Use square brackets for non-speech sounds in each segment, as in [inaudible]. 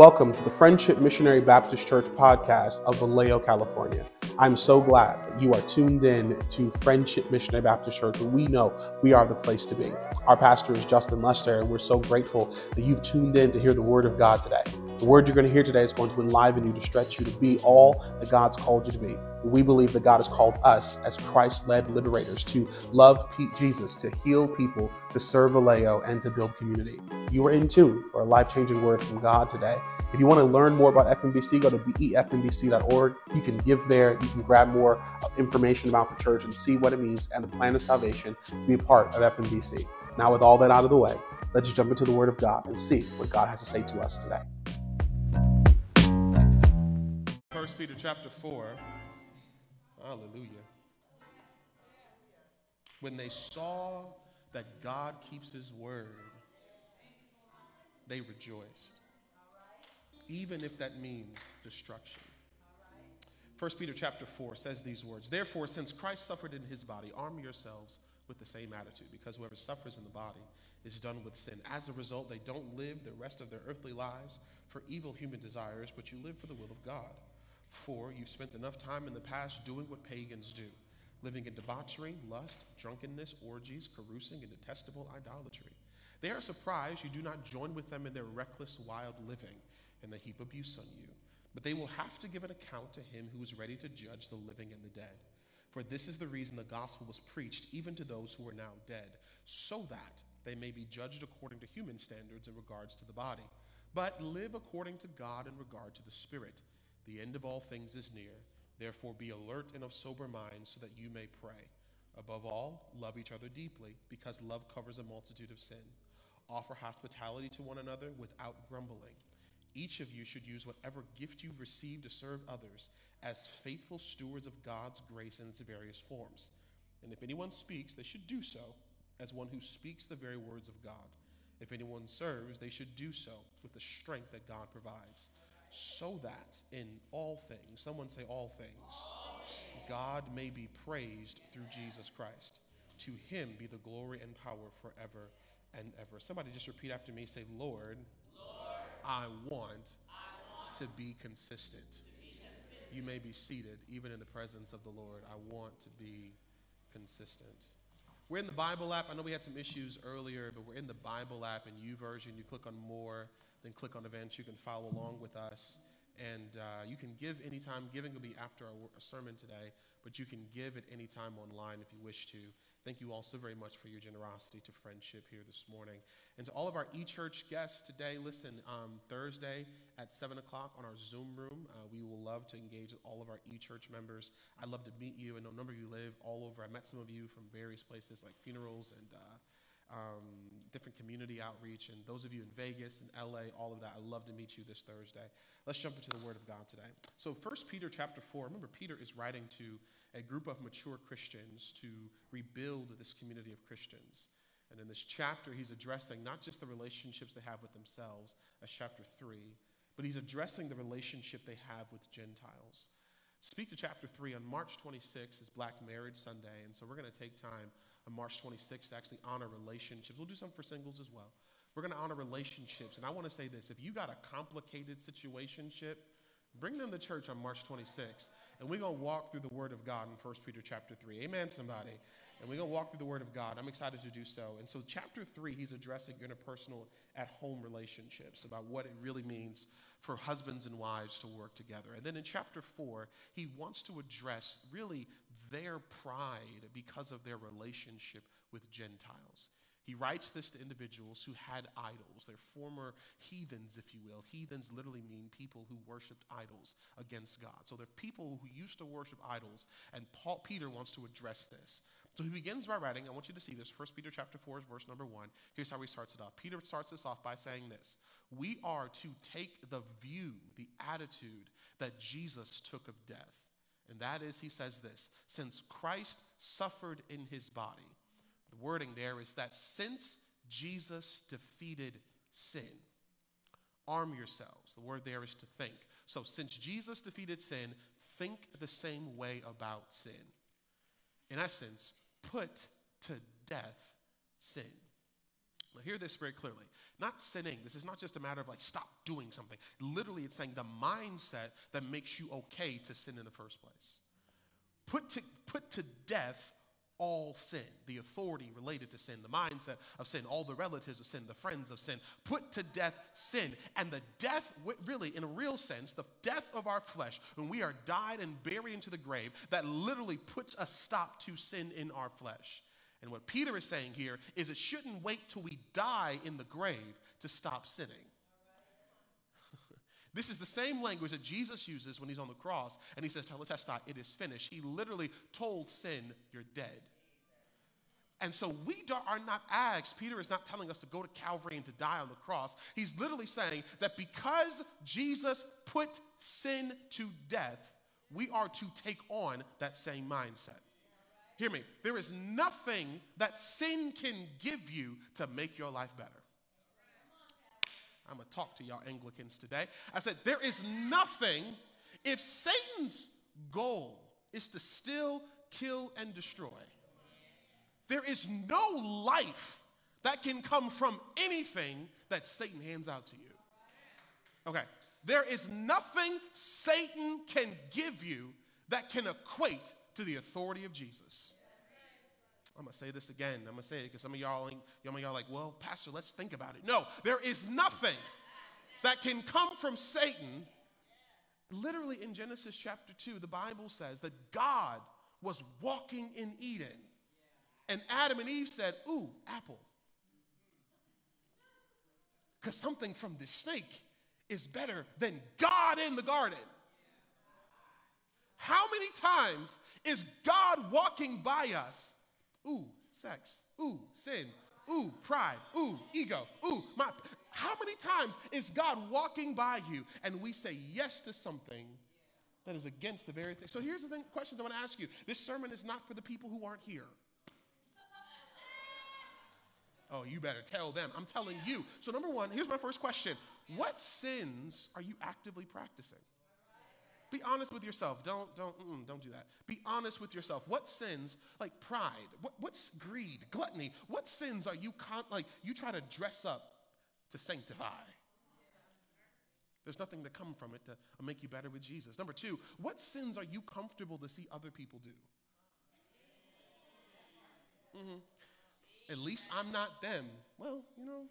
Welcome to the Friendship Missionary Baptist Church podcast of Vallejo, California. I'm so glad that you are tuned in to Friendship Missionary Baptist Church. We know we are the place to be. Our pastor is Justin Lester, and we're so grateful that you've tuned in to hear the Word of God today. The Word you're going to hear today is going to enliven you, to stretch you to be all that God's called you to be. We believe that God has called us as Christ led liberators to love Jesus, to heal people, to serve Vallejo, and to build community. You are in tune for a life changing word from God today. If you want to learn more about FMBC, go to befmbc.org. You can give there, you can grab more uh, information about the church and see what it means and the plan of salvation to be a part of FMBC. Now, with all that out of the way, let's jump into the Word of God and see what God has to say to us today. 1 Peter chapter 4. Hallelujah. When they saw that God keeps his word, they rejoiced. Even if that means destruction. 1 Peter chapter 4 says these words Therefore, since Christ suffered in his body, arm yourselves with the same attitude, because whoever suffers in the body is done with sin. As a result, they don't live the rest of their earthly lives for evil human desires, but you live for the will of God. For you've spent enough time in the past doing what pagans do, living in debauchery, lust, drunkenness, orgies, carousing, and detestable idolatry. They are surprised you do not join with them in their reckless, wild living, and they heap abuse on you. But they will have to give an account to him who is ready to judge the living and the dead. For this is the reason the gospel was preached even to those who are now dead, so that they may be judged according to human standards in regards to the body, but live according to God in regard to the spirit. The end of all things is near. Therefore, be alert and of sober mind so that you may pray. Above all, love each other deeply, because love covers a multitude of sin. Offer hospitality to one another without grumbling. Each of you should use whatever gift you've received to serve others as faithful stewards of God's grace in its various forms. And if anyone speaks, they should do so as one who speaks the very words of God. If anyone serves, they should do so with the strength that God provides so that in all things, someone say all things, God may be praised through Jesus Christ. To him be the glory and power forever and ever. Somebody just repeat after me say, Lord, Lord I, want I want to be consistent. To be consistent. You may be seated even in the presence of the Lord. I want to be consistent. We're in the Bible app. I know we had some issues earlier, but we're in the Bible app in U YouVersion. You click on more then click on events. You can follow along with us. And uh, you can give anytime. Giving will be after our, sermon today, but you can give at any time online if you wish to. Thank you all so very much for your generosity to friendship here this morning. And to all of our e-church guests today, listen, um, Thursday at 7 o'clock on our Zoom room, uh, we will love to engage with all of our e-church members. I'd love to meet you. I know a number of you live all over. I met some of you from various places like funerals and uh, um, different community outreach, and those of you in Vegas and LA, all of that. I'd love to meet you this Thursday. Let's jump into the Word of God today. So, First Peter chapter four. Remember, Peter is writing to a group of mature Christians to rebuild this community of Christians. And in this chapter, he's addressing not just the relationships they have with themselves, as chapter three, but he's addressing the relationship they have with Gentiles. Speak to chapter 3 on March 26th is Black Marriage Sunday, and so we're going to take time on March 26th to actually honor relationships. We'll do something for singles as well. We're going to honor relationships. And I want to say this if you got a complicated situationship, bring them to church on March 26th. And we're going to walk through the Word of God in 1 Peter chapter 3. Amen, somebody. And we're going to walk through the Word of God. I'm excited to do so. And so, chapter 3, he's addressing interpersonal at home relationships, about what it really means for husbands and wives to work together. And then in chapter 4, he wants to address really their pride because of their relationship with Gentiles. He writes this to individuals who had idols. They're former heathens, if you will. Heathens literally mean people who worshiped idols against God. So they're people who used to worship idols, and Paul, Peter wants to address this. So he begins by writing, I want you to see this. 1 Peter chapter 4 is verse number 1. Here's how he starts it off. Peter starts this off by saying this We are to take the view, the attitude that Jesus took of death. And that is, he says this since Christ suffered in his body, the wording there is that since Jesus defeated sin, arm yourselves. The word there is to think. So, since Jesus defeated sin, think the same way about sin. In essence, put to death sin. Now, hear this very clearly. Not sinning. This is not just a matter of like stop doing something. Literally, it's saying the mindset that makes you okay to sin in the first place. Put to, put to death all sin, the authority related to sin, the mindset of sin, all the relatives of sin, the friends of sin. Put to death sin. And the death, really, in a real sense, the death of our flesh, when we are died and buried into the grave, that literally puts a stop to sin in our flesh. And what Peter is saying here is it shouldn't wait till we die in the grave to stop sinning. [laughs] this is the same language that Jesus uses when he's on the cross and he says, Tetelestai, it is finished. He literally told sin, You're dead. And so we are not asked, Peter is not telling us to go to Calvary and to die on the cross. He's literally saying that because Jesus put sin to death, we are to take on that same mindset. Hear me, there is nothing that sin can give you to make your life better. I'm gonna talk to y'all Anglicans today. I said, there is nothing, if Satan's goal is to still kill, and destroy there is no life that can come from anything that Satan hands out to you. Okay, there is nothing Satan can give you that can equate to the authority of Jesus. I'm gonna say this again. I'm gonna say it because some of y'all, some of y'all, like, well, Pastor, let's think about it. No, there is nothing that can come from Satan. Literally in Genesis chapter 2, the Bible says that God was walking in Eden and Adam and Eve said, Ooh, apple. Because something from this snake is better than God in the garden. How many times is God walking by us? Ooh, sex. Ooh, sin. Ooh, pride. Ooh, ego. Ooh, my. How many times is God walking by you and we say yes to something that is against the very thing? So here's the thing, questions I want to ask you. This sermon is not for the people who aren't here. Oh, you better tell them. I'm telling you. So, number one, here's my first question What sins are you actively practicing? Be honest with yourself. Don't, don't, don't do that. Be honest with yourself. What sins, like pride, what, what's greed, gluttony, what sins are you, con- like, you try to dress up to sanctify? There's nothing to come from it to make you better with Jesus. Number two, what sins are you comfortable to see other people do? Mm-hmm. At least I'm not them. Well, you know,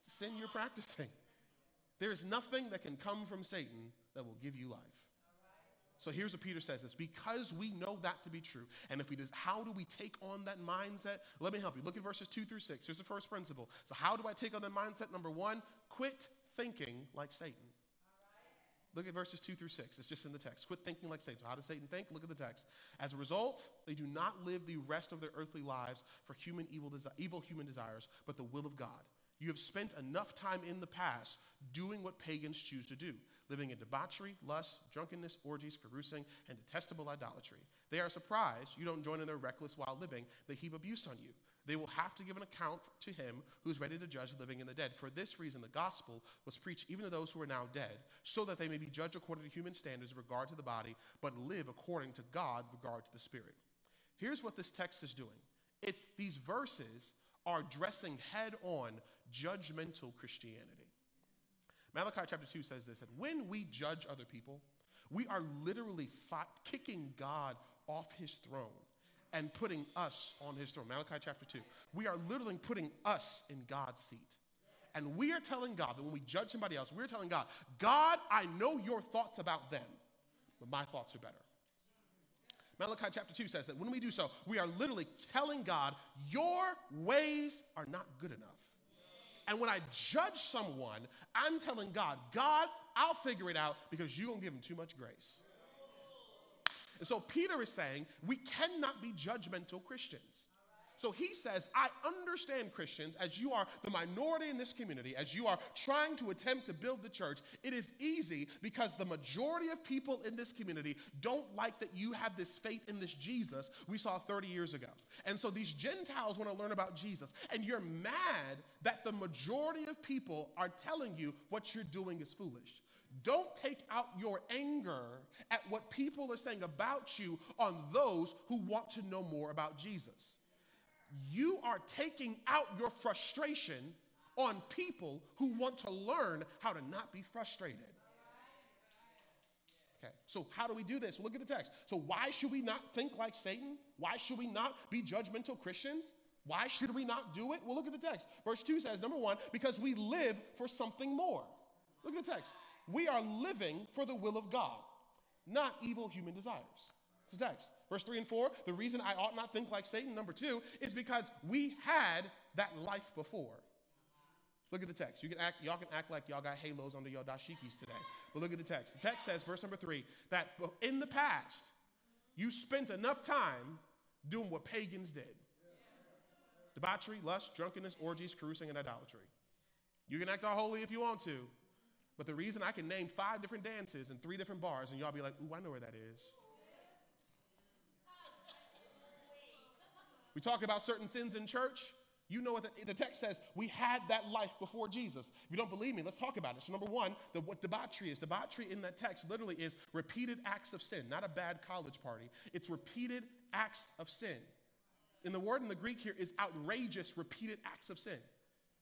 it's a sin you're practicing. There is nothing that can come from Satan that will give you life. So here's what Peter says: It's because we know that to be true. And if we just, how do we take on that mindset? Let me help you. Look at verses two through six. Here's the first principle. So how do I take on that mindset? Number one, quit thinking like Satan. Look at verses 2 through 6. It's just in the text. Quit thinking like Satan. So how does Satan think? Look at the text. As a result, they do not live the rest of their earthly lives for human evil, desi- evil human desires, but the will of God. You have spent enough time in the past doing what pagans choose to do, living in debauchery, lust, drunkenness, orgies, carousing, and detestable idolatry. They are surprised you don't join in their reckless wild living. They heap abuse on you. They will have to give an account to him who is ready to judge the living and the dead. For this reason, the gospel was preached even to those who are now dead, so that they may be judged according to human standards in regard to the body, but live according to God in regard to the spirit. Here's what this text is doing it's these verses are addressing head on judgmental Christianity. Malachi chapter 2 says this that when we judge other people, we are literally fight, kicking God off his throne and putting us on his throne. Malachi chapter 2. We are literally putting us in God's seat. And we are telling God that when we judge somebody else, we're telling God, God, I know your thoughts about them, but my thoughts are better. Malachi chapter 2 says that when we do so, we are literally telling God, Your ways are not good enough. And when I judge someone, I'm telling God, God, I'll figure it out because you don't give them too much grace. And so Peter is saying we cannot be judgmental Christians. So he says, I understand Christians as you are the minority in this community, as you are trying to attempt to build the church. It is easy because the majority of people in this community don't like that you have this faith in this Jesus we saw 30 years ago. And so these Gentiles want to learn about Jesus. And you're mad that the majority of people are telling you what you're doing is foolish. Don't take out your anger at what people are saying about you on those who want to know more about Jesus. You are taking out your frustration on people who want to learn how to not be frustrated. Okay, so how do we do this? Look at the text. So, why should we not think like Satan? Why should we not be judgmental Christians? Why should we not do it? Well, look at the text. Verse 2 says, number one, because we live for something more. Look at the text. We are living for the will of God, not evil human desires. It's the text. Verse 3 and 4, the reason I ought not think like Satan, number two, is because we had that life before. Look at the text. You can act, y'all can act like y'all got halos under your dashikis today. But look at the text. The text says, verse number three, that in the past, you spent enough time doing what pagans did debauchery, lust, drunkenness, orgies, carousing, and idolatry. You can act all holy if you want to, but the reason I can name five different dances and three different bars, and y'all be like, ooh, I know where that is. We talk about certain sins in church. You know what the, the, text says? We had that life before Jesus. If you don't believe me, let's talk about it. So, number one, the, what debauchery is. Debauchery in that text literally is repeated acts of sin, not a bad college party. It's repeated acts of sin. And the word in the Greek here is outrageous, repeated acts of sin.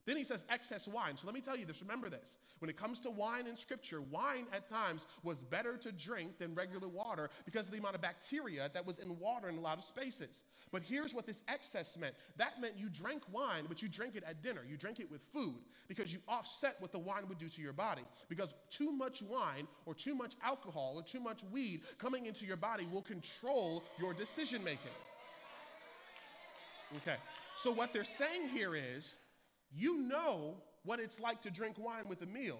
Then he says excess wine. So let me tell you this, remember this. When it comes to wine in scripture, wine at times was better to drink than regular water because of the amount of bacteria that was in water in a lot of spaces. But here's what this excess meant that meant you drank wine, but you drank it at dinner. You drank it with food because you offset what the wine would do to your body. Because too much wine or too much alcohol or too much weed coming into your body will control your decision making. Okay. So what they're saying here is you know what it's like to drink wine with a meal,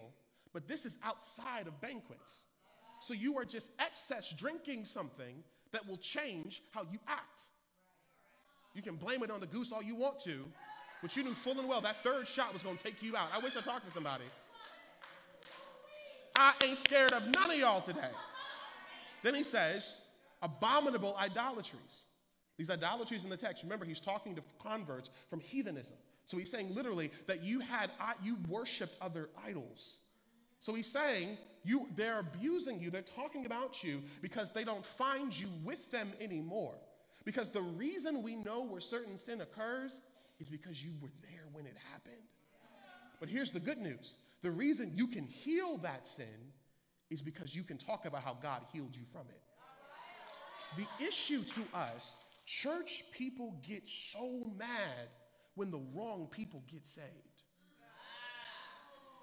but this is outside of banquets. So you are just excess drinking something that will change how you act. You can blame it on the goose all you want to, but you knew full and well that third shot was going to take you out. I wish I talked to somebody. I ain't scared of none of y'all today. Then he says, abominable idolatries. These idolatries in the text, remember, he's talking to converts from heathenism. So he's saying literally that you had you worshiped other idols. So he's saying you they're abusing you, they're talking about you because they don't find you with them anymore. Because the reason we know where certain sin occurs is because you were there when it happened. But here's the good news. The reason you can heal that sin is because you can talk about how God healed you from it. The issue to us Church people get so mad when the wrong people get saved.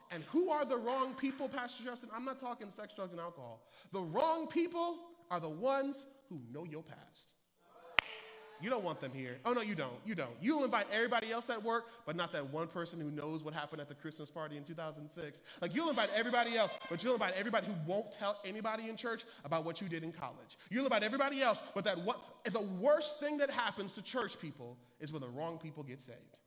And who are the wrong people, Pastor Justin? I'm not talking sex, drugs, and alcohol. The wrong people are the ones who know your past. You don't want them here. Oh, no, you don't. You don't. You'll invite everybody else at work, but not that one person who knows what happened at the Christmas party in 2006. Like, you'll invite everybody else, but you'll invite everybody who won't tell anybody in church about what you did in college. You'll invite everybody else, but that what the worst thing that happens to church people is when the wrong people get saved.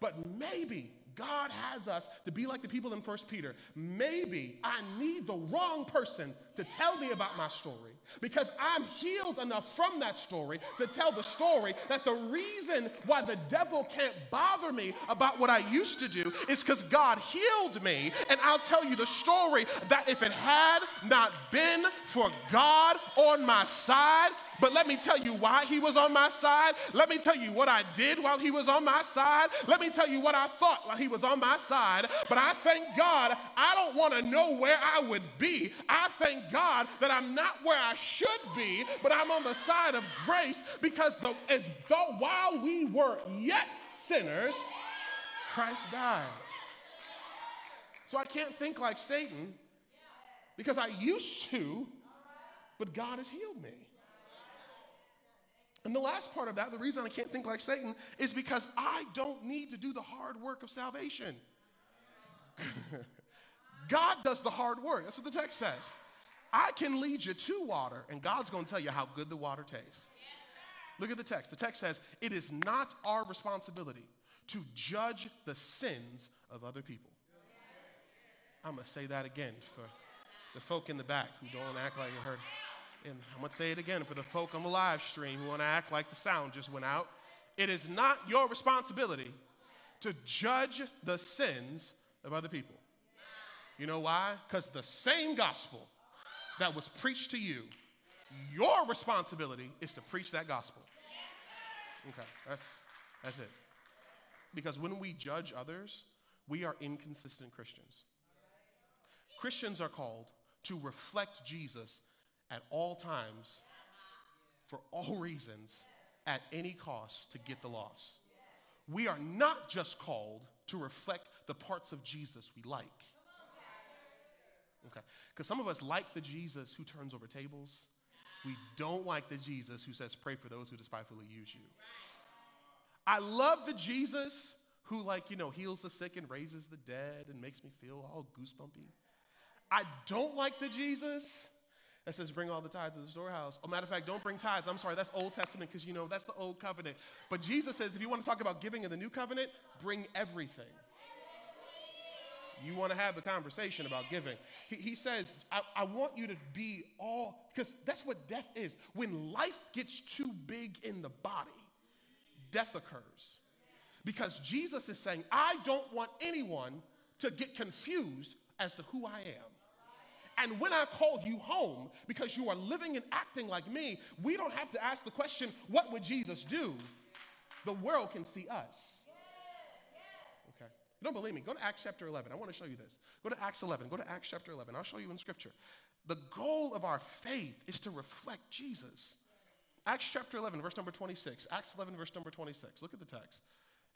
But maybe God has us to be like the people in First Peter. Maybe I need the wrong person to tell me about my story because I'm healed enough from that story to tell the story that the reason why the devil can't bother me about what I used to do is because God healed me. And I'll tell you the story that if it had not been for God on my side, but let me tell you why he was on my side. Let me tell you what I did while he was on my side. Let me tell you what I thought while he was on my side. But I thank God I don't want to know where I would be. I thank God that I'm not where I should be, but I'm on the side of grace because the, as though while we were yet sinners, Christ died. So I can't think like Satan because I used to, but God has healed me. And the last part of that, the reason I can't think like Satan, is because I don't need to do the hard work of salvation. [laughs] God does the hard work. That's what the text says. I can lead you to water, and God's going to tell you how good the water tastes. Look at the text. The text says, It is not our responsibility to judge the sins of other people. I'm going to say that again for the folk in the back who don't act like it heard. And I'm going to say it again for the folk on the live stream who want to act like the sound just went out. It is not your responsibility to judge the sins of other people. You know why? Because the same gospel that was preached to you, your responsibility is to preach that gospel. Okay, that's, that's it. Because when we judge others, we are inconsistent Christians. Christians are called to reflect Jesus at all times, for all reasons, at any cost to get the loss. We are not just called to reflect the parts of Jesus we like. Okay. Because some of us like the Jesus who turns over tables. We don't like the Jesus who says, pray for those who despitefully use you. I love the Jesus who, like, you know, heals the sick and raises the dead and makes me feel all goosebumpy. I don't like the Jesus that says, bring all the tithes to the storehouse. Oh, matter of fact, don't bring tithes. I'm sorry, that's Old Testament because, you know, that's the old covenant. But Jesus says, if you want to talk about giving in the new covenant, bring everything. You want to have the conversation about giving. He, he says, I, I want you to be all, because that's what death is. When life gets too big in the body, death occurs. Because Jesus is saying, I don't want anyone to get confused as to who I am. And when I call you home because you are living and acting like me, we don't have to ask the question, what would Jesus do? The world can see us. Okay. You don't believe me? Go to Acts chapter 11. I want to show you this. Go to Acts 11. Go to Acts chapter 11. I'll show you in scripture. The goal of our faith is to reflect Jesus. Acts chapter 11, verse number 26. Acts 11, verse number 26. Look at the text.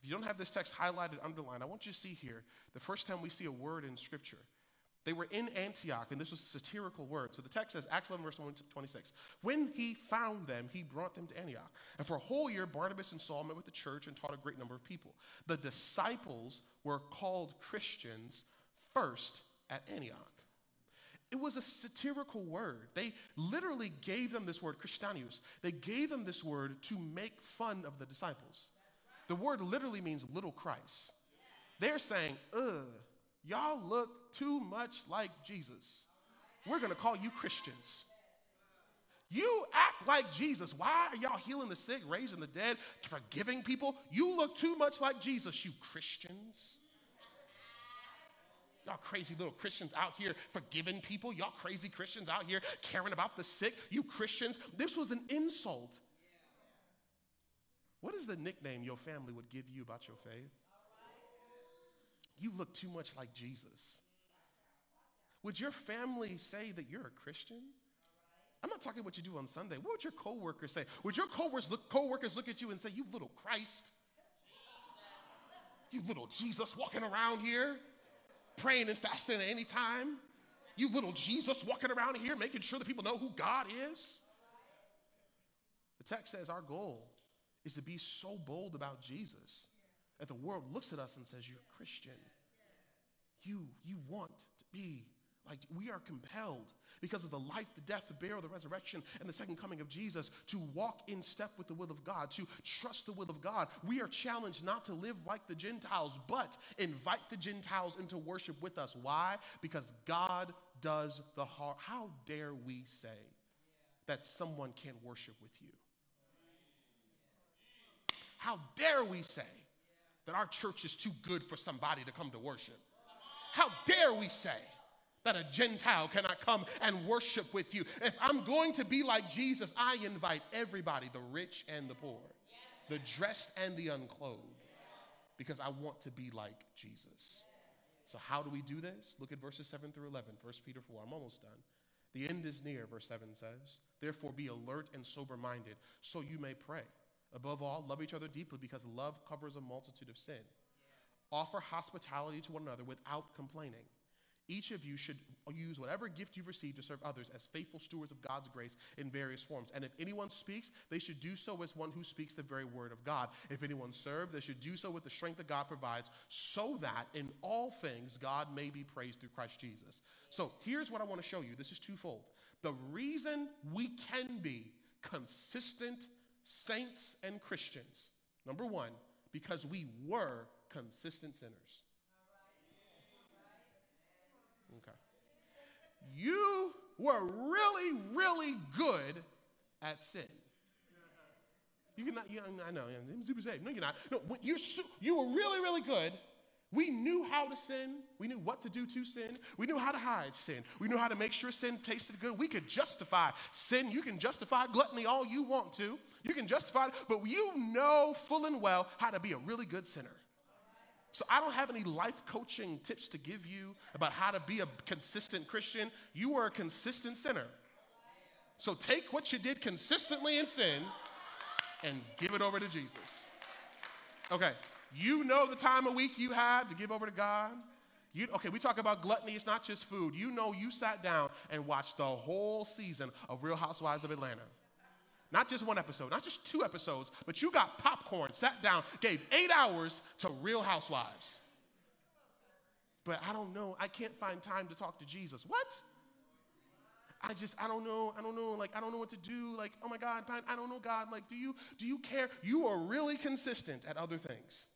If you don't have this text highlighted, underlined, I want you to see here the first time we see a word in scripture. They were in Antioch, and this was a satirical word. So the text says, Acts 11, verse 26. When he found them, he brought them to Antioch. And for a whole year, Barnabas and Saul met with the church and taught a great number of people. The disciples were called Christians first at Antioch. It was a satirical word. They literally gave them this word, Christianus. They gave them this word to make fun of the disciples. The word literally means little Christ. They're saying, ugh, y'all look too much like Jesus. We're going to call you Christians. You act like Jesus. Why are y'all healing the sick, raising the dead, forgiving people? You look too much like Jesus, you Christians. Y'all crazy little Christians out here forgiving people. Y'all crazy Christians out here caring about the sick. You Christians. This was an insult. What is the nickname your family would give you about your faith? You look too much like Jesus. Would your family say that you're a Christian? I'm not talking what you do on Sunday. What would your coworkers say? Would your coworkers look, coworkers look at you and say, "You little Christ, you little Jesus walking around here, praying and fasting at any time, you little Jesus walking around here, making sure that people know who God is." The text says our goal is to be so bold about Jesus that the world looks at us and says, You're Christian. You, you want to be like, we are compelled because of the life, the death, the burial, the resurrection, and the second coming of Jesus to walk in step with the will of God, to trust the will of God. We are challenged not to live like the Gentiles, but invite the Gentiles into worship with us. Why? Because God does the heart. How dare we say that someone can't worship with you? How dare we say that our church is too good for somebody to come to worship? How dare we say that a Gentile cannot come and worship with you? If I'm going to be like Jesus, I invite everybody, the rich and the poor, the dressed and the unclothed, because I want to be like Jesus. So, how do we do this? Look at verses 7 through 11, 1 Peter 4. I'm almost done. The end is near, verse 7 says. Therefore, be alert and sober minded, so you may pray. Above all, love each other deeply because love covers a multitude of sin. Offer hospitality to one another without complaining. Each of you should use whatever gift you've received to serve others as faithful stewards of God's grace in various forms. And if anyone speaks, they should do so as one who speaks the very word of God. If anyone serves, they should do so with the strength that God provides, so that in all things God may be praised through Christ Jesus. So here's what I want to show you this is twofold. The reason we can be consistent saints and Christians. Number one, because we were consistent sinners. Okay. You were really, really good at sin. You cannot, you, I know, super safe. No, you're not. No, you're, you were really, really good we knew how to sin. We knew what to do to sin. We knew how to hide sin. We knew how to make sure sin tasted good. We could justify sin. You can justify gluttony all you want to. You can justify it, but you know full and well how to be a really good sinner. So I don't have any life coaching tips to give you about how to be a consistent Christian. You are a consistent sinner. So take what you did consistently in sin and give it over to Jesus. Okay, you know the time of week you have to give over to God. You, okay, we talk about gluttony, it's not just food. You know you sat down and watched the whole season of Real Housewives of Atlanta. Not just one episode, not just two episodes, but you got popcorn, sat down, gave eight hours to Real Housewives. But I don't know, I can't find time to talk to Jesus. What? I just, I don't know, I don't know, like, I don't know what to do. Like, oh my God, I don't know, God. Like, do you, do you care? You are really consistent at other things.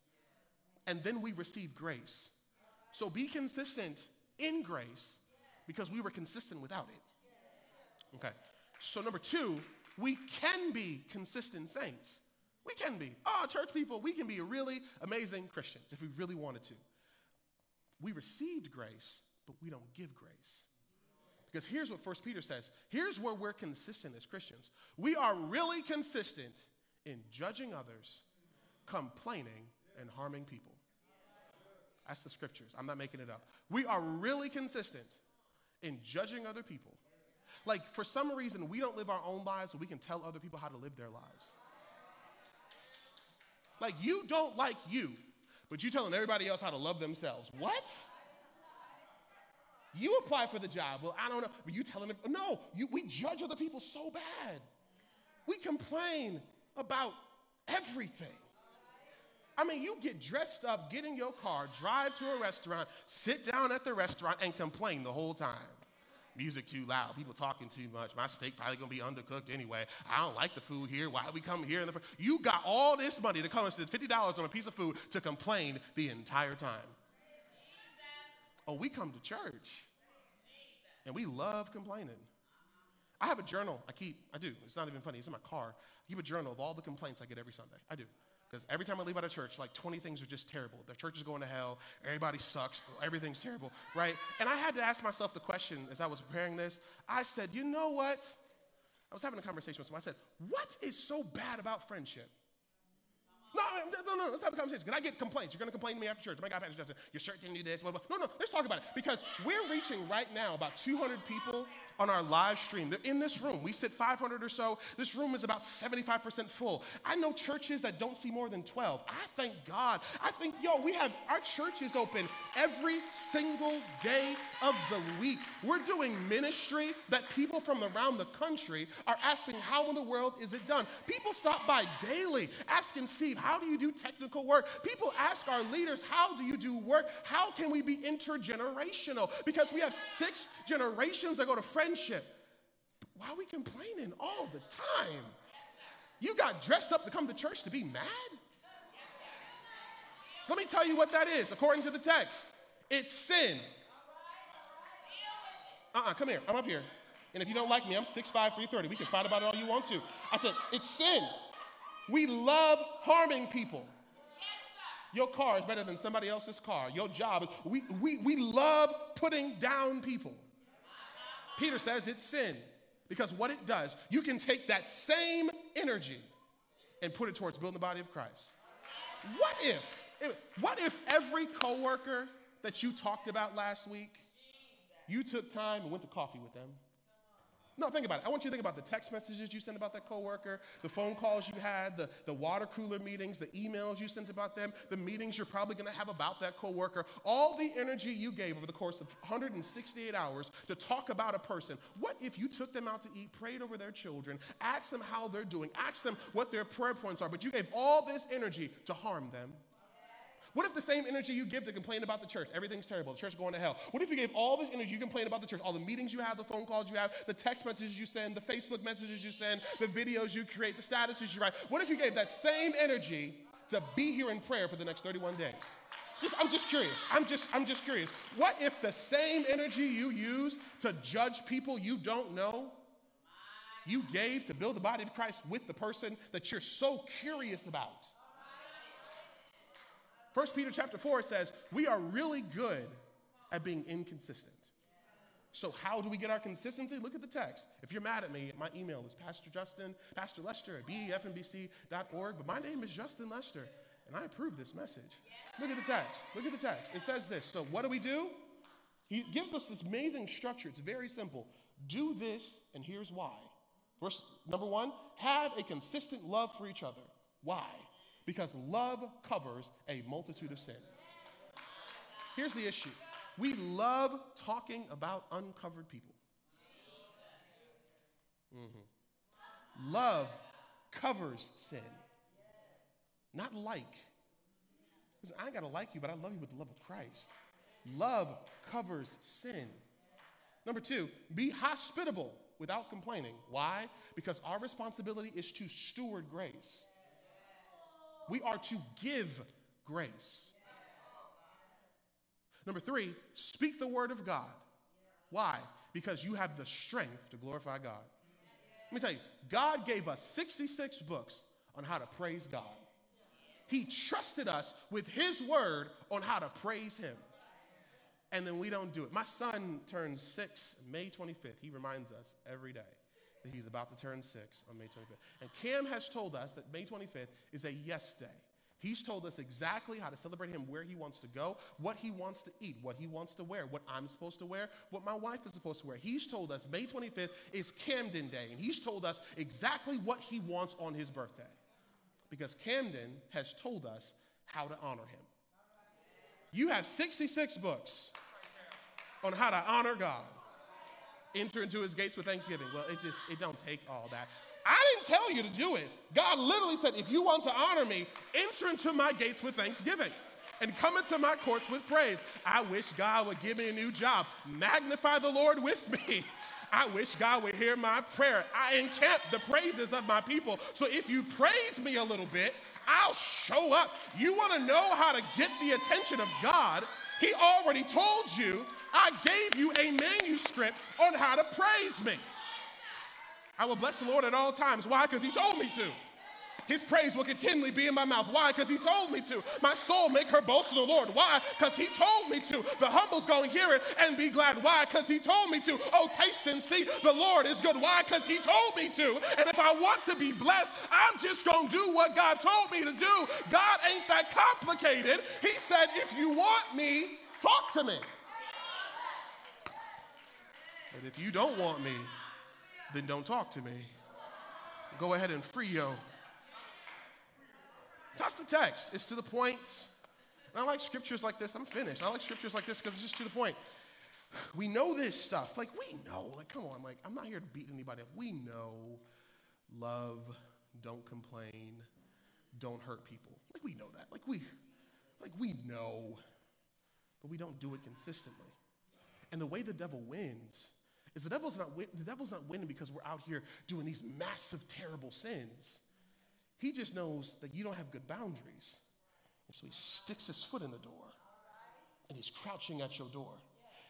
And then we receive grace. So be consistent in grace because we were consistent without it. Okay. So, number two, we can be consistent saints. We can be. Oh, church people, we can be really amazing Christians if we really wanted to. We received grace, but we don't give grace. Because here's what First Peter says here's where we're consistent as Christians. We are really consistent in judging others, complaining, and harming people. That's the scriptures. I'm not making it up. We are really consistent in judging other people. Like, for some reason, we don't live our own lives, so we can tell other people how to live their lives. Like, you don't like you, but you're telling everybody else how to love themselves. What? You apply for the job. Well, I don't know. But you telling them, no, you, we judge other people so bad. We complain about everything. I mean, you get dressed up, get in your car, drive to a restaurant, sit down at the restaurant, and complain the whole time. Music too loud, people talking too much. My steak probably gonna be undercooked anyway. I don't like the food here. Why we come here? In the fr-? you got all this money to come and spend fifty dollars on a piece of food to complain the entire time. Oh, we come to church and we love complaining. I have a journal I keep, I do. It's not even funny, it's in my car. I keep a journal of all the complaints I get every Sunday. I do. Because every time I leave out of church, like 20 things are just terrible. The church is going to hell. Everybody sucks. Everything's terrible, right? And I had to ask myself the question as I was preparing this. I said, you know what? I was having a conversation with someone. I said, what is so bad about friendship? No, no, no, let's have a conversation. Can I get complaints? You're going to complain to me after church. My God, Pastor Justin, your shirt didn't do this. Blah, blah. No, no, let's talk about it. Because we're reaching right now about 200 people on our live stream. They're in this room. We sit 500 or so. This room is about 75% full. I know churches that don't see more than 12. I thank God. I think, yo, we have our churches open every single day of the week. We're doing ministry that people from around the country are asking, how in the world is it done? People stop by daily asking Steve, how do you do technical work? People ask our leaders, how do you do work? How can we be intergenerational? Because we have six generations that go to friendship. Why are we complaining all the time? You got dressed up to come to church to be mad? So let me tell you what that is, according to the text. It's sin. Uh uh-uh, uh come here. I'm up here. And if you don't like me, I'm 6'5, 330. We can fight about it all you want to. I said, it's sin. We love harming people. Your car is better than somebody else's car. Your job, is we, we, we love putting down people. Peter says it's sin because what it does, you can take that same energy and put it towards building the body of Christ. What if, what if every coworker that you talked about last week, you took time and went to coffee with them? No, think about it. I want you to think about the text messages you sent about that coworker, the phone calls you had, the, the water cooler meetings, the emails you sent about them, the meetings you're probably going to have about that coworker, all the energy you gave over the course of 168 hours to talk about a person. What if you took them out to eat, prayed over their children, asked them how they're doing, asked them what their prayer points are, but you gave all this energy to harm them? What if the same energy you give to complain about the church, everything's terrible, the church going to hell? What if you gave all this energy you complain about the church, all the meetings you have, the phone calls you have, the text messages you send, the Facebook messages you send, the videos you create, the statuses you write? What if you gave that same energy to be here in prayer for the next 31 days? Just, I'm just curious. I'm just, I'm just curious. What if the same energy you use to judge people you don't know, you gave to build the body of Christ with the person that you're so curious about? 1 Peter chapter 4 says, we are really good at being inconsistent. So, how do we get our consistency? Look at the text. If you're mad at me, my email is Pastor Justin, Pastor Lester at befmbc.org. But my name is Justin Lester. And I approve this message. Look at the text. Look at the text. It says this. So, what do we do? He gives us this amazing structure. It's very simple. Do this, and here's why. Verse number one have a consistent love for each other. Why? Because love covers a multitude of sin. Here's the issue we love talking about uncovered people. Mm-hmm. Love covers sin, not like. I ain't got to like you, but I love you with the love of Christ. Love covers sin. Number two, be hospitable without complaining. Why? Because our responsibility is to steward grace. We are to give grace. Number three, speak the word of God. Why? Because you have the strength to glorify God. Let me tell you, God gave us 66 books on how to praise God. He trusted us with His word on how to praise Him. And then we don't do it. My son turns six May 25th. He reminds us every day he's about to turn six on May 25th. And Cam has told us that May 25th is a yes day. He's told us exactly how to celebrate him, where he wants to go, what he wants to eat, what he wants to wear, what I'm supposed to wear, what my wife is supposed to wear. He's told us May 25th is Camden Day, and he's told us exactly what he wants on his birthday. Because Camden has told us how to honor him. You have 66 books on how to honor God. Enter into his gates with thanksgiving. Well, it just, it don't take all that. I didn't tell you to do it. God literally said, if you want to honor me, enter into my gates with thanksgiving and come into my courts with praise. I wish God would give me a new job. Magnify the Lord with me. [laughs] I wish God would hear my prayer. I encamp the praises of my people. So if you praise me a little bit, I'll show up. You want to know how to get the attention of God? He already told you. I gave you a manuscript on how to praise me. I will bless the Lord at all times. Why? Because he told me to. His praise will continually be in my mouth. Why? Because he told me to. My soul make her boast in the Lord. Why? Because he told me to. The humble's going to hear it and be glad. Why? Because he told me to. Oh, taste and see the Lord is good. Why? Because he told me to. And if I want to be blessed, I'm just going to do what God told me to do. God ain't that complicated. He said, if you want me, talk to me. But if you don't want me, then don't talk to me. Go ahead and free yo. That's the text. It's to the point. And I like scriptures like this. I'm finished. I like scriptures like this because it's just to the point. We know this stuff. Like, we know. Like, come on. Like, I'm not here to beat anybody. We know love, don't complain, don't hurt people. Like, we know that. Like, we, like, we know. But we don't do it consistently. And the way the devil wins is the devil's not win- the devil's not winning because we're out here doing these massive terrible sins. He just knows that you don't have good boundaries. And so he sticks his foot in the door and he's crouching at your door.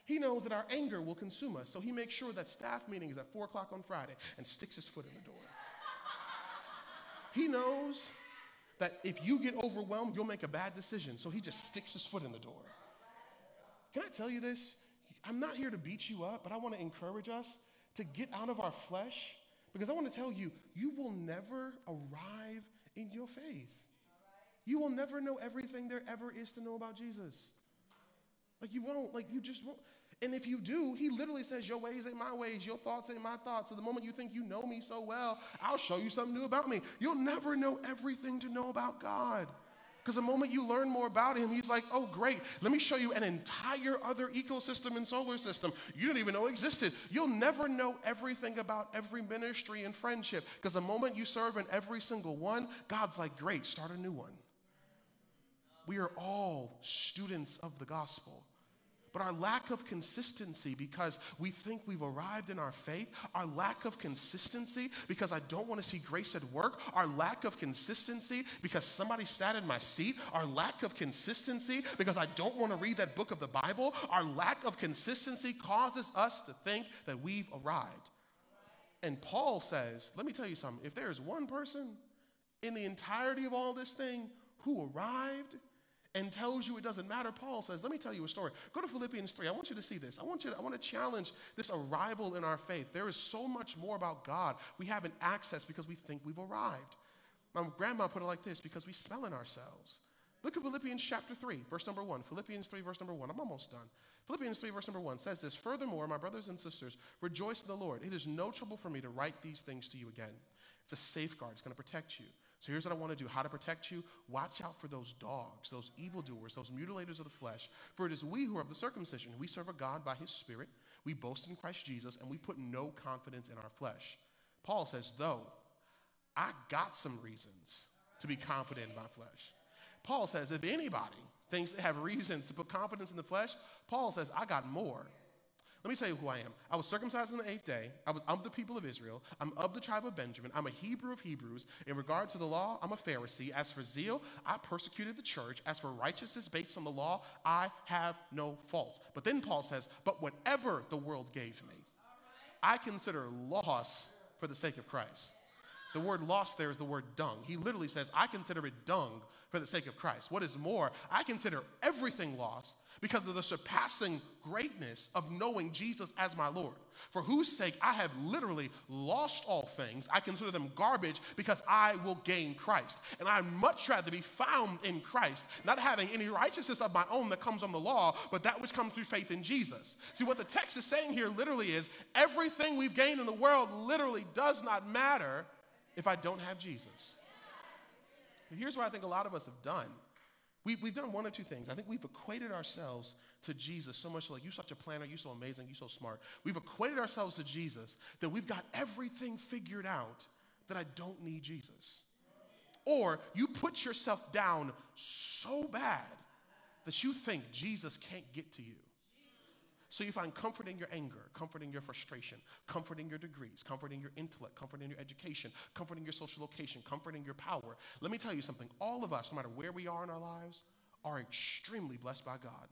He knows that our anger will consume us, so he makes sure that staff meeting is at four o'clock on Friday and sticks his foot in the door. He knows that if you get overwhelmed, you'll make a bad decision, so he just sticks his foot in the door. Can I tell you this? I'm not here to beat you up, but I want to encourage us to get out of our flesh because I want to tell you, you will never arrive in your faith. You will never know everything there ever is to know about Jesus. Like, you won't, like, you just won't. And if you do, he literally says, Your ways ain't my ways, your thoughts ain't my thoughts. So the moment you think you know me so well, I'll show you something new about me. You'll never know everything to know about God. Because the moment you learn more about him, he's like, oh, great, let me show you an entire other ecosystem and solar system you didn't even know existed. You'll never know everything about every ministry and friendship. Because the moment you serve in every single one, God's like, great, start a new one. We are all students of the gospel. But our lack of consistency because we think we've arrived in our faith, our lack of consistency because I don't want to see grace at work, our lack of consistency because somebody sat in my seat, our lack of consistency because I don't want to read that book of the Bible, our lack of consistency causes us to think that we've arrived. And Paul says, let me tell you something, if there is one person in the entirety of all this thing who arrived, and tells you it doesn't matter, Paul says, let me tell you a story. Go to Philippians 3. I want you to see this. I want you to, I want to challenge this arrival in our faith. There is so much more about God we haven't accessed because we think we've arrived. My grandma put it like this because we smell in ourselves. Look at Philippians chapter 3, verse number 1. Philippians 3, verse number 1. I'm almost done. Philippians 3, verse number 1 says this Furthermore, my brothers and sisters, rejoice in the Lord. It is no trouble for me to write these things to you again. It's a safeguard, it's going to protect you. So here's what I want to do how to protect you. Watch out for those dogs, those evildoers, those mutilators of the flesh. For it is we who are of the circumcision. We serve a God by his Spirit. We boast in Christ Jesus, and we put no confidence in our flesh. Paul says, though, I got some reasons to be confident in my flesh. Paul says, if anybody thinks they have reasons to put confidence in the flesh, Paul says, I got more. Let me tell you who I am. I was circumcised on the eighth day. I was of the people of Israel. I'm of the tribe of Benjamin. I'm a Hebrew of Hebrews. In regard to the law, I'm a Pharisee. As for zeal, I persecuted the church. As for righteousness based on the law, I have no faults. But then Paul says, But whatever the world gave me, I consider loss for the sake of Christ. The word lost there is the word dung. He literally says, I consider it dung for the sake of Christ. What is more, I consider everything lost because of the surpassing greatness of knowing Jesus as my Lord, for whose sake I have literally lost all things. I consider them garbage because I will gain Christ. And I'd much rather be found in Christ, not having any righteousness of my own that comes from the law, but that which comes through faith in Jesus. See, what the text is saying here literally is everything we've gained in the world literally does not matter if I don't have Jesus. And here's what I think a lot of us have done. We, we've done one or two things. I think we've equated ourselves to Jesus so much like, you're such a planner, you're so amazing, you're so smart. We've equated ourselves to Jesus that we've got everything figured out that I don't need Jesus. Or you put yourself down so bad that you think Jesus can't get to you. So you find comfort in your anger, comfort in your frustration, comfort in your degrees, comfort in your intellect, comfort in your education, comfort in your social location, comfort in your power. Let me tell you something. All of us, no matter where we are in our lives, are extremely blessed by God.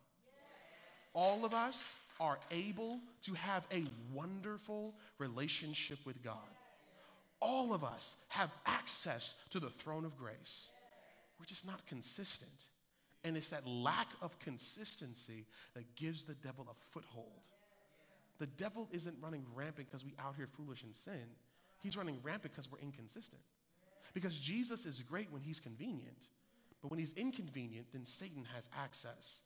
All of us are able to have a wonderful relationship with God. All of us have access to the throne of grace. We're just not consistent. And it's that lack of consistency that gives the devil a foothold. The devil isn't running rampant because we out here foolish in sin. He's running rampant because we're inconsistent. Because Jesus is great when he's convenient, but when he's inconvenient, then Satan has access.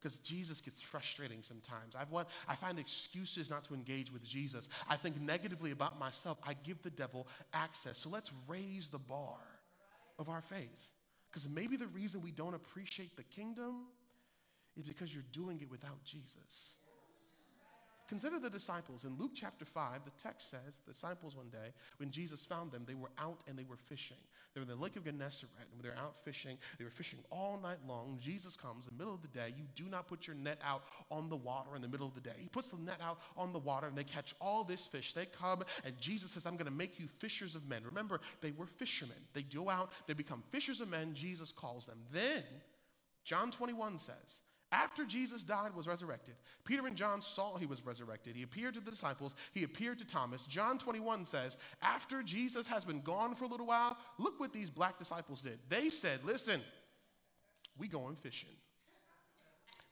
Because Jesus gets frustrating sometimes. I've what I find excuses not to engage with Jesus. I think negatively about myself. I give the devil access. So let's raise the bar of our faith. Because maybe the reason we don't appreciate the kingdom is because you're doing it without Jesus. Consider the disciples. In Luke chapter 5, the text says the disciples one day, when Jesus found them, they were out and they were fishing. They were in the lake of Gennesaret, and they're out fishing. They were fishing all night long. Jesus comes in the middle of the day. You do not put your net out on the water in the middle of the day. He puts the net out on the water, and they catch all this fish. They come, and Jesus says, I'm going to make you fishers of men. Remember, they were fishermen. They go out, they become fishers of men. Jesus calls them. Then, John 21 says, after Jesus died, was resurrected, Peter and John saw he was resurrected. He appeared to the disciples, he appeared to Thomas. John 21 says, After Jesus has been gone for a little while, look what these black disciples did. They said, Listen, we going fishing.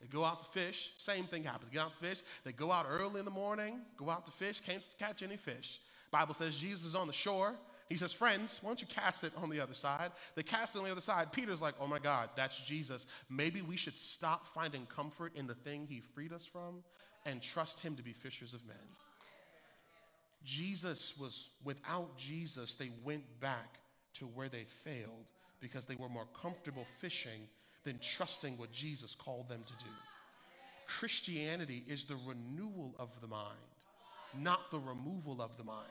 They go out to fish, same thing happens. Get out to fish, they go out early in the morning, go out to fish, can't catch any fish. Bible says Jesus is on the shore. He says, Friends, why don't you cast it on the other side? They cast it on the other side. Peter's like, Oh my God, that's Jesus. Maybe we should stop finding comfort in the thing he freed us from and trust him to be fishers of men. Jesus was, without Jesus, they went back to where they failed because they were more comfortable fishing than trusting what Jesus called them to do. Christianity is the renewal of the mind, not the removal of the mind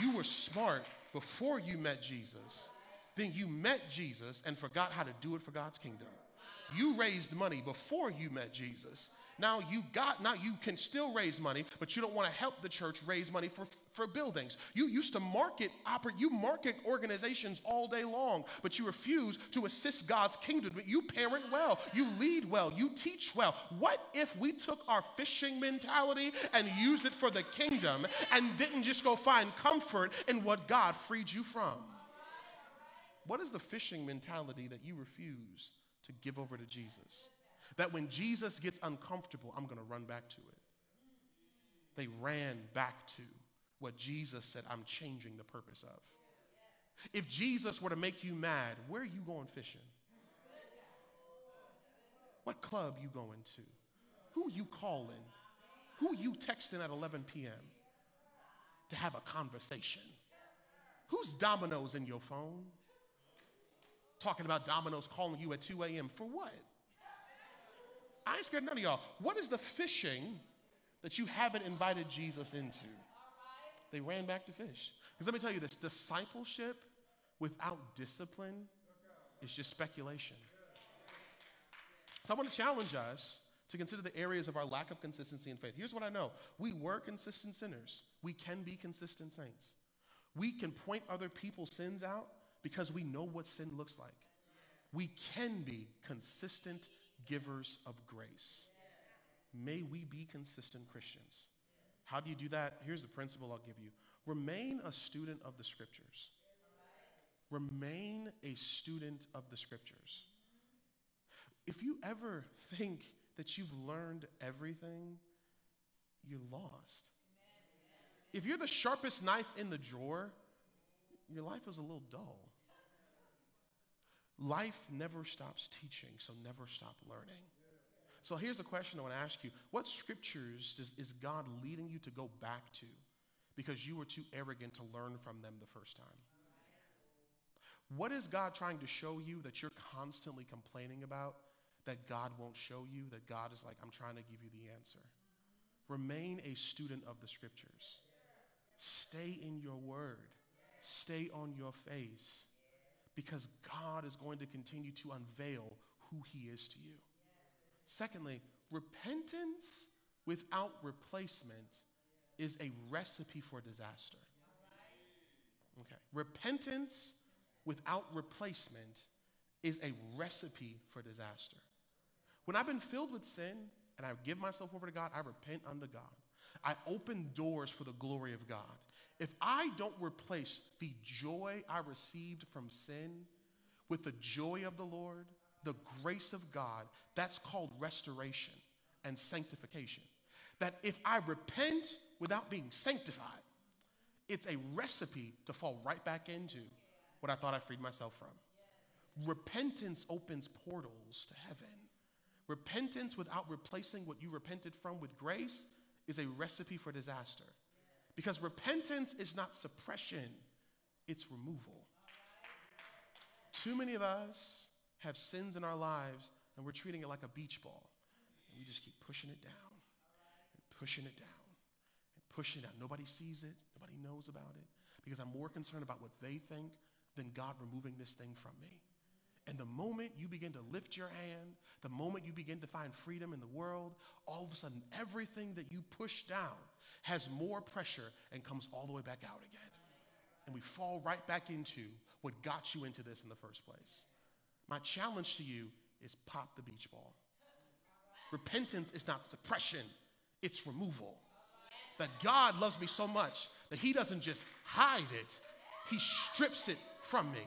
you were smart before you met Jesus. Then you met Jesus and forgot how to do it for God's kingdom. You raised money before you met Jesus. Now you got, now you can still raise money, but you don't want to help the church raise money for, for buildings. You used to market, you market organizations all day long, but you refuse to assist God's kingdom. But You parent well, you lead well, you teach well. What if we took our fishing mentality and used it for the kingdom and didn't just go find comfort in what God freed you from? What is the fishing mentality that you refuse to give over to Jesus? That when Jesus gets uncomfortable, I'm going to run back to it. They ran back to what Jesus said, I'm changing the purpose of. If Jesus were to make you mad, where are you going fishing? What club you going to? Who you calling? Who you texting at 11 p.m. to have a conversation? Who's Domino's in your phone? Talking about Domino's calling you at 2 a.m. for what? I ain't scared none of y'all. What is the fishing that you haven't invited Jesus into? They ran back to fish. Because let me tell you this discipleship without discipline is just speculation. So I want to challenge us to consider the areas of our lack of consistency in faith. Here's what I know we were consistent sinners, we can be consistent saints. We can point other people's sins out because we know what sin looks like. We can be consistent givers of grace. May we be consistent Christians. How do you do that? Here's the principle I'll give you remain a student of the scriptures. Remain a student of the scriptures. If you ever think that you've learned everything, you're lost. If you're the sharpest knife in the drawer, your life is a little dull. Life never stops teaching, so never stop learning. So here's a question I want to ask you What scriptures is, is, God leading you to go back to because you were too arrogant to learn from them the first time? What is God trying to show you that you're constantly complaining about that God won't show you? That God is like, I'm trying to give you the answer. Remain a student of the scriptures, stay in your word, stay on your face because God is going to continue to unveil who He is to you. Secondly, repentance without replacement is a recipe for disaster. Okay. Repentance without replacement is a recipe for disaster. When I've been filled with sin and I give myself over to God, I repent unto God. I open doors for the glory of God. If I don't replace the joy I received from sin with the joy of the Lord, the grace of God, that's called restoration and sanctification. That if I repent without being sanctified, it's a recipe to fall right back into what I thought I freed myself from. Repentance opens portals to heaven. Repentance without replacing what you repented from with grace is a recipe for disaster. Because repentance is not suppression, it's removal. Too many of us have sins in our lives and we're treating it like a beach ball. And we just keep pushing it down and pushing it down and pushing it down. Nobody sees it, nobody knows about it because I'm more concerned about what they think than God removing this thing from me. And the moment you begin to lift your hand, the moment you begin to find freedom in the world, all of a sudden everything that you push down has more pressure and comes all the way back out again. And we fall right back into what got you into this in the first place. My challenge to you is pop the beach ball. Repentance is not suppression, it's removal. That God loves me so much that He doesn't just hide it, He strips it from me.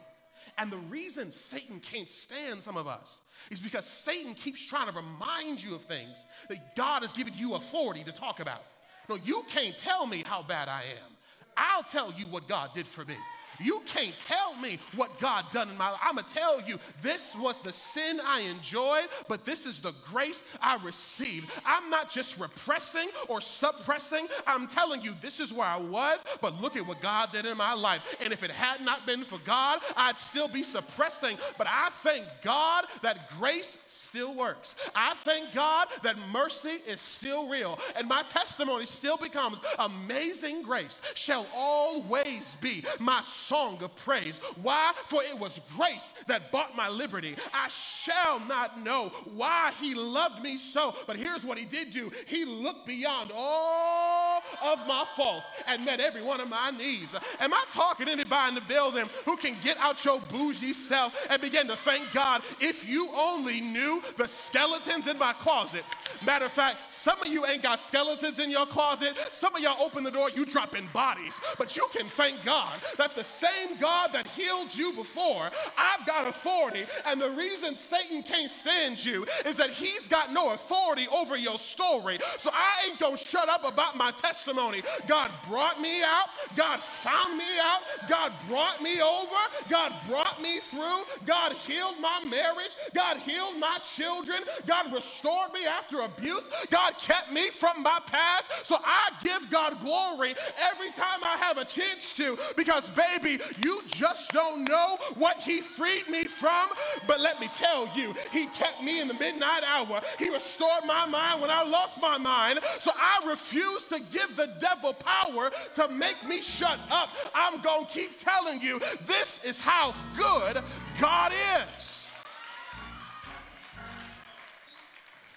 And the reason Satan can't stand some of us is because Satan keeps trying to remind you of things that God has given you authority to talk about. No, you can't tell me how bad I am. I'll tell you what God did for me. You can't tell me what God done in my life. I'm going to tell you this was the sin I enjoyed, but this is the grace I received. I'm not just repressing or suppressing. I'm telling you this is where I was, but look at what God did in my life. And if it had not been for God, I'd still be suppressing. But I thank God that grace still works. I thank God that mercy is still real. And my testimony still becomes amazing grace shall always be my song of praise. Why? For it was grace that bought my liberty. I shall not know why he loved me so, but here's what he did do he looked beyond all of my faults and met every one of my needs. Am I talking to anybody in the building who can get out your bougie self and begin to thank God if you only knew the skeletons in my closet? Matter of fact, some of you ain't got skeletons in your closet. Some of y'all open the door, you drop in bodies. But you can thank God that the same God that healed you before, I've got authority. And the reason Satan can't stand you is that he's got no authority over your story. So I ain't gonna shut up about my testimony testimony. God brought me out. God found me out. God brought me over. God brought me through. God healed my marriage. God healed my children. God restored me after abuse. God kept me from my past. So I give God glory every time I have a chance to because, baby, you just don't know what He freed me from. But let me tell you, He kept me in the midnight hour. He restored my mind when I lost my mind. So I refuse to give the devil power to make me shut up. I'm going to keep telling you this is how good God is.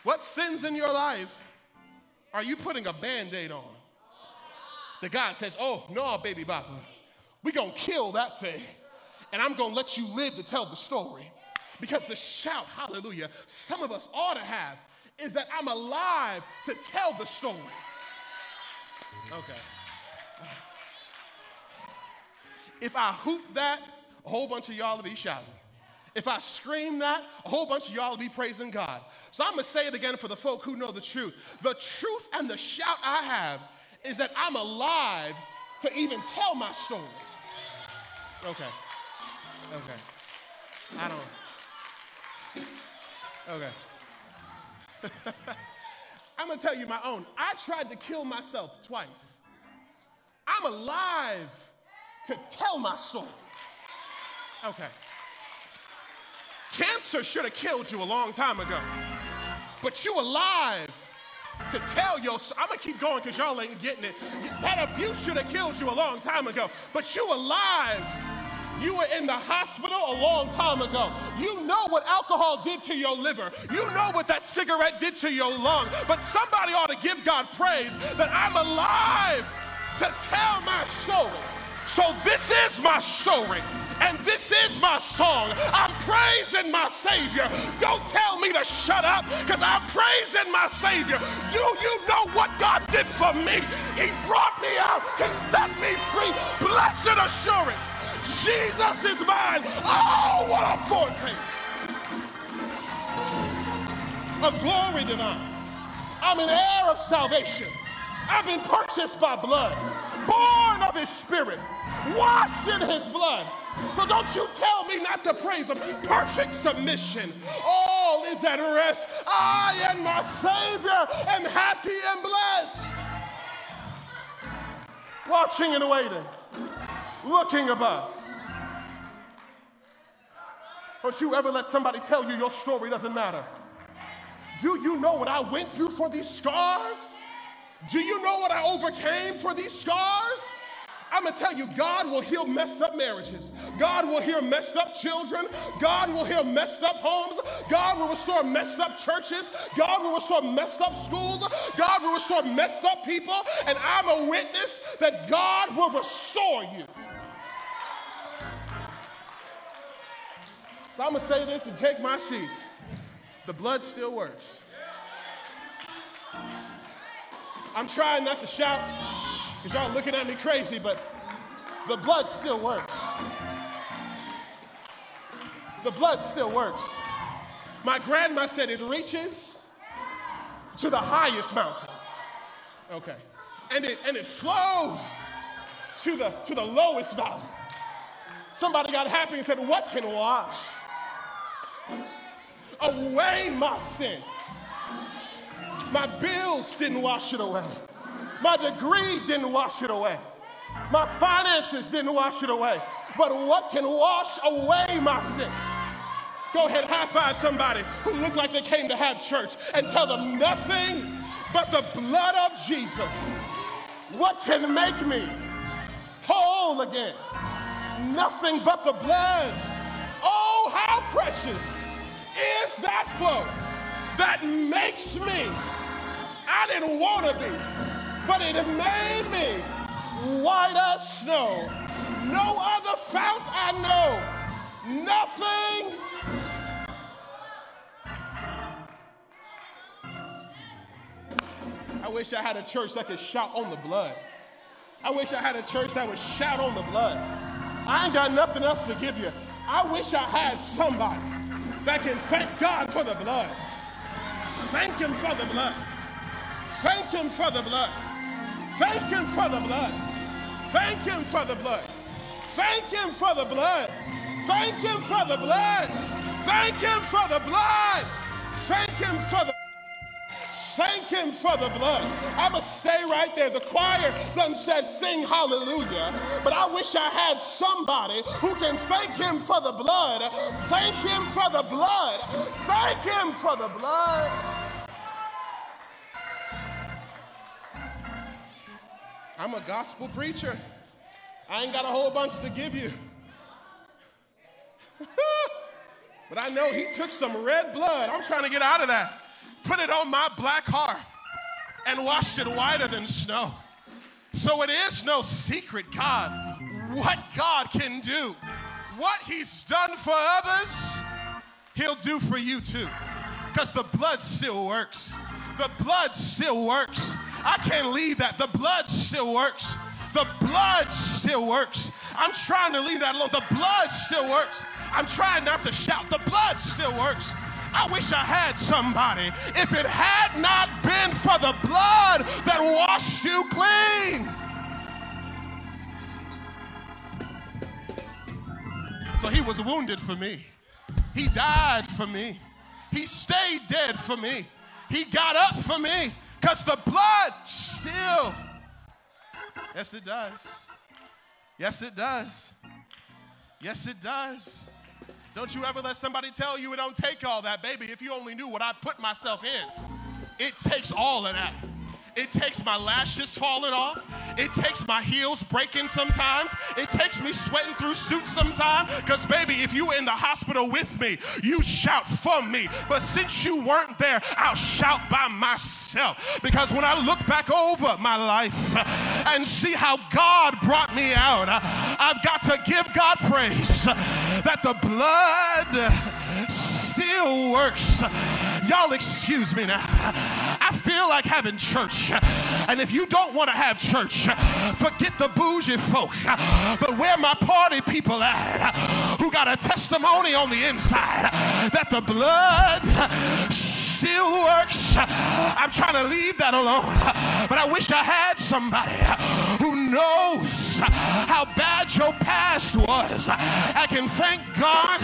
What sins in your life are you putting a band aid on? The God says, Oh, no, baby Papa, we're going to kill that thing, and I'm going to let you live to tell the story. Because the shout, hallelujah, some of us ought to have is that I'm alive to tell the story. Okay. If I hoop that, a whole bunch of y'all will be shouting. If I scream that, a whole bunch of y'all will be praising God. So I'm gonna say it again for the folk who know the truth. The truth and the shout I have is that I'm alive to even tell my story. Okay. Okay. I don't. Okay. [laughs] I'm gonna tell you my own. I tried to kill myself twice. I'm alive to tell my story. Okay. Cancer should have killed you a long time ago, but you alive to tell your. I'm gonna keep going because y'all ain't getting it. That abuse should have killed you a long time ago, but you alive. You were in the hospital a long time ago. You know what alcohol did to your liver. You know what that cigarette did to your lung. But somebody ought to give God praise that I'm alive to tell my story. So this is my story. And this is my song. I'm praising my Savior. Don't tell me to shut up because I'm praising my Savior. Do you know what God did for me? He brought me out, He set me free. Blessed assurance. Jesus is mine. Oh, what a foretaste of glory divine. I'm an heir of salvation. I've been purchased by blood, born of his spirit, washed in his blood. So don't you tell me not to praise him. Perfect submission. All is at rest. I and my Savior am happy and blessed. Watching and waiting, looking above. Don't you ever let somebody tell you your story doesn't matter. Do you know what I went through for these scars? Do you know what I overcame for these scars? I'm gonna tell you, God will heal messed up marriages. God will heal messed up children. God will heal messed up homes. God will restore messed up churches. God will restore messed up schools. God will restore messed up people. And I'm a witness that God will restore you. So I'm gonna say this and take my seat. The blood still works. I'm trying not to shout because y'all looking at me crazy, but the blood still works. The blood still works. My grandma said it reaches to the highest mountain. Okay. And it and it flows to the to the lowest valley. Somebody got happy and said, What can wash away my sin? My bills didn't wash it away. My degree didn't wash it away. My finances didn't wash it away. But what can wash away my sin? Go ahead, high five somebody who looked like they came to have church and tell them nothing but the blood of Jesus. What can make me whole again? Nothing but the blood. Oh, is that flow that makes me. I didn't want to be, but it made me white as snow. No other fount I know. Nothing. I wish I had a church that could shout on the blood. I wish I had a church that would shout on the blood. I ain't got nothing else to give you. I wish I had somebody that can thank God for the blood. Thank Him for the blood. Thank Him for the blood. Thank Him for the blood. Thank Him for the blood. Thank Him for the blood. Thank Him for the blood. Thank Him for the blood. Thank Him for the Thank him for the blood. I'ma stay right there. The choir done said sing hallelujah, but I wish I had somebody who can thank him for the blood. Thank him for the blood. Thank him for the blood. I'm a gospel preacher. I ain't got a whole bunch to give you. [laughs] but I know he took some red blood. I'm trying to get out of that. Put it on my black heart and washed it whiter than snow. So it is no secret, God, what God can do. What he's done for others, he'll do for you too. Because the blood still works. The blood still works. I can't leave that. The blood still works. The blood still works. I'm trying to leave that alone. The blood still works. I'm trying not to shout. The blood still works. I wish I had somebody. If it had not been for the blood that washed you clean. So he was wounded for me. He died for me. He stayed dead for me. He got up for me because the blood still. Yes, it does. Yes, it does. Yes, it does. Don't you ever let somebody tell you it don't take all that, baby. If you only knew what I put myself in, it takes all of that. It takes my lashes falling off. It takes my heels breaking sometimes. It takes me sweating through suits sometimes. Because, baby, if you were in the hospital with me, you shout for me. But since you weren't there, I'll shout by myself. Because when I look back over my life and see how God brought me out, I've got to give God praise that the blood still works. Y'all excuse me now. I feel like having church. And if you don't want to have church, forget the bougie folk. But where my party people at who got a testimony on the inside that the blood still works. I'm trying to leave that alone. But I wish I had somebody who knows how bad your past was. I can thank God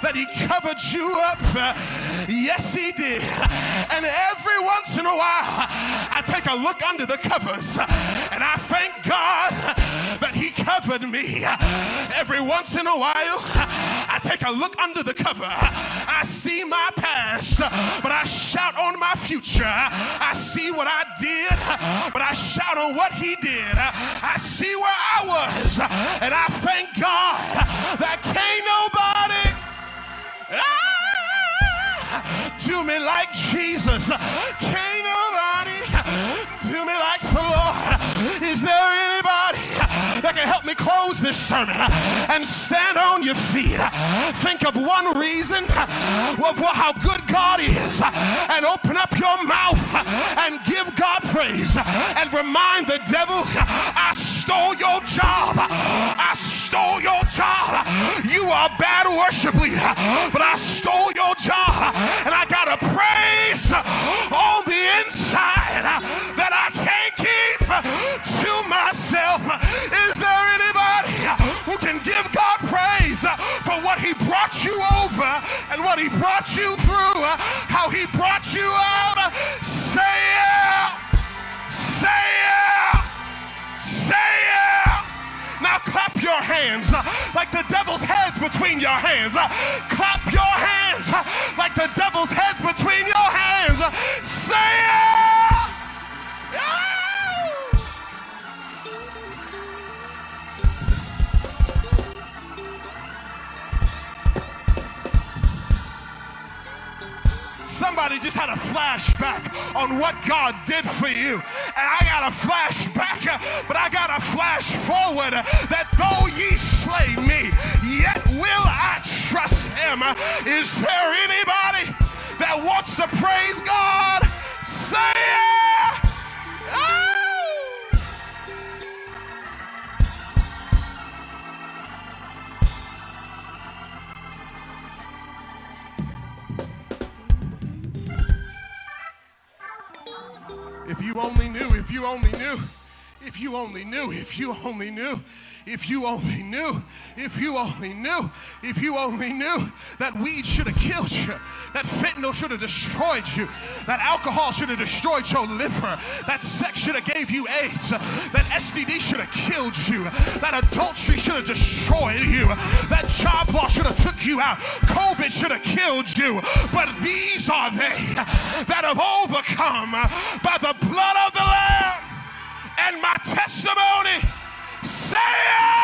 that He covered you up. Yes, He did. And every once in a while, I take a look under the covers and I thank Me. Every once in a while, I take a look under the cover. I see my past, but I shout on my future. I see what I did, but I shout on what He did. I see where I was, and I thank God that can't nobody. Do me like Jesus. Can't nobody do me like the Lord. Is there anybody that can help me close this sermon and stand on your feet? Think of one reason of how good God is and open up your mouth and give God praise and remind the devil, I stole your job. I stole your job. You are a bad worship leader, but I stole your job and I got a praise on the inside that I can't keep to myself. Is for what he brought you over and what he brought you through, how he brought you out? Say it! Say it! Say yeah! Now clap your hands uh, like the devil's heads between your hands. Uh, Clap your hands uh, like the devil's heads between your hands. Uh, Say it! Yeah! Somebody just had a flashback on what God did for you. And I got a flashback, but I got a flash forward that though ye slay me, yet will I trust him. Is there anybody that wants to praise God? Say it! You only knew, if you only knew If you only knew, if you only knew, if you only knew, if you only knew, that weed should have killed you, that fentanyl should have destroyed you, that alcohol should have destroyed your liver, that sex should have gave you AIDS, that STD should have killed you, that adultery should have destroyed you, that job loss should have took you out, COVID should have killed you. But these are they that have overcome by the blood of the Lamb and my testimony. Say it!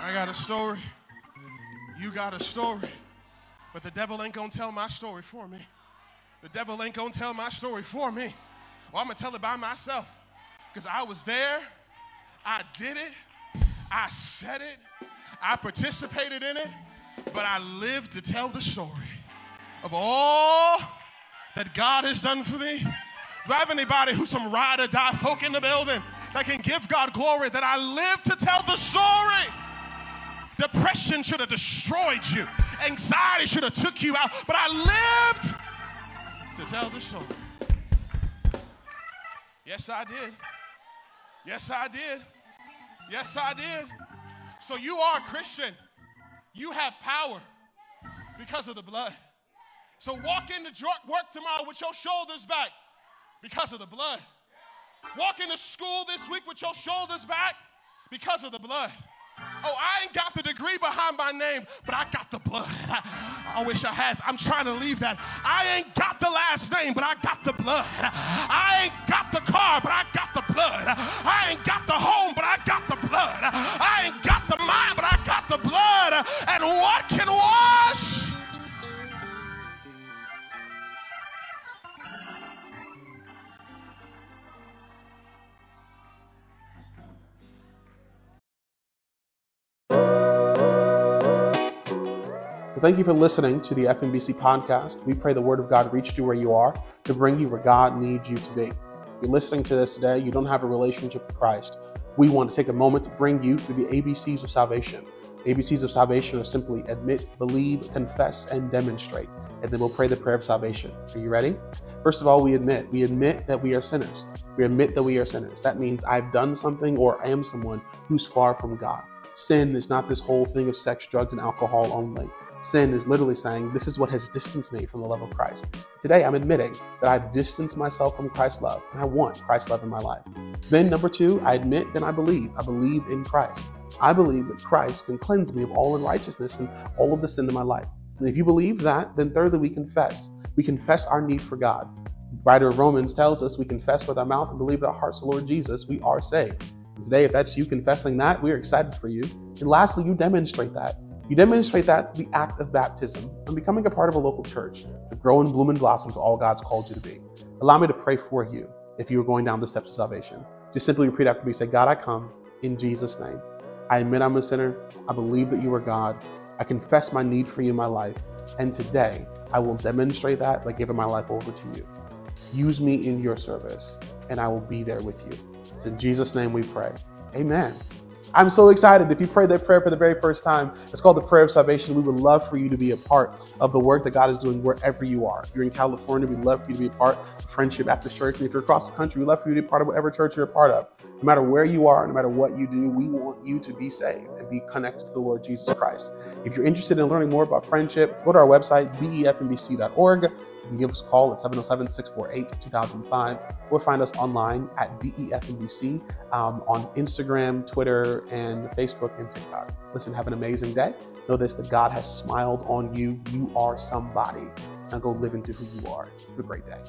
I got a story. You got a story. But the devil ain't gonna tell my story for me. The devil ain't gonna tell my story for me. Well, I'm gonna tell it by myself. Because I was there, I did it, I said it, I participated in it, but I lived to tell the story of all that God has done for me. Do I have anybody who's some ride or die folk in the building that can give God glory that I live to tell the story? Depression should have destroyed you. Anxiety should have took you out, but I lived to tell the story. Yes, I did. Yes, I did. Yes, I did. So you are a Christian. You have power because of the blood. So walk into work tomorrow with your shoulders back because of the blood. Walk into school this week with your shoulders back because of the blood. Oh, I ain't got the degree behind my name, but I got the blood. I, wish I had. I'm trying to leave that. I ain't got the last name, but I got the blood. I ain't got the car, but I got the blood. I ain't got the home, but I got the blood. I ain't got the mind, but I got the blood. And what can wash? Well, thank you for listening to the FMBC podcast. We pray the word of God reached you where you are to bring you where God needs you to be. If you're listening to this today, you don't have a relationship with Christ. We want to take a moment to bring you through the ABCs of salvation. ABCs of salvation are simply admit, believe, confess, and demonstrate. And then we'll pray the prayer of salvation. Are you ready? First of all, we admit. We admit that we are sinners. We admit that we are sinners. That means I've done something or I am someone who's far from God. Sin is not this whole thing of sex, drugs, and alcohol only. Sin is literally saying, This is what has distanced me from the love of Christ. Today, I'm admitting that I've distanced myself from Christ's love, and I want Christ's love in my life. Then, number two, I admit and I believe. I believe in Christ. I believe that Christ can cleanse me of all unrighteousness and all of the sin in my life. And if you believe that, then thirdly, we confess. We confess our need for God. The writer of Romans tells us we confess with our mouth and believe in our hearts the Lord Jesus, we are saved. And today, if that's you confessing that, we are excited for you. And lastly, you demonstrate that. You demonstrate that the act of baptism and becoming a part of a local church to grow and bloom and blossom to all God's called you to be. Allow me to pray for you if you are going down the steps of salvation. Just simply repeat after me. Say, God, I come in Jesus' name. I admit I'm a sinner. I believe that you are God. I confess my need for you in my life. And today, I will demonstrate that by giving my life over to you. Use me in your service, and I will be there with you. It's in Jesus' name we pray. Amen. I'm so excited. If you pray that prayer for the very first time, it's called the prayer of salvation. We would love for you to be a part of the work that God is doing wherever you are. If you're in California, we'd love for you to be a part of Friendship Baptist Church. And if you're across the country, we'd love for you to be a part of whatever church you're a part of. No matter where you are, no matter what you do, we want you to be saved and be connected to the Lord Jesus Christ. If you're interested in learning more about friendship, go to our website, befmbc.org. You can give us a call at 707 648 2005 or find us online at BEFMBC um, on Instagram, Twitter, and Facebook and TikTok. Listen, have an amazing day. Know this that God has smiled on you. You are somebody. Now go live into who you are. Have a great day.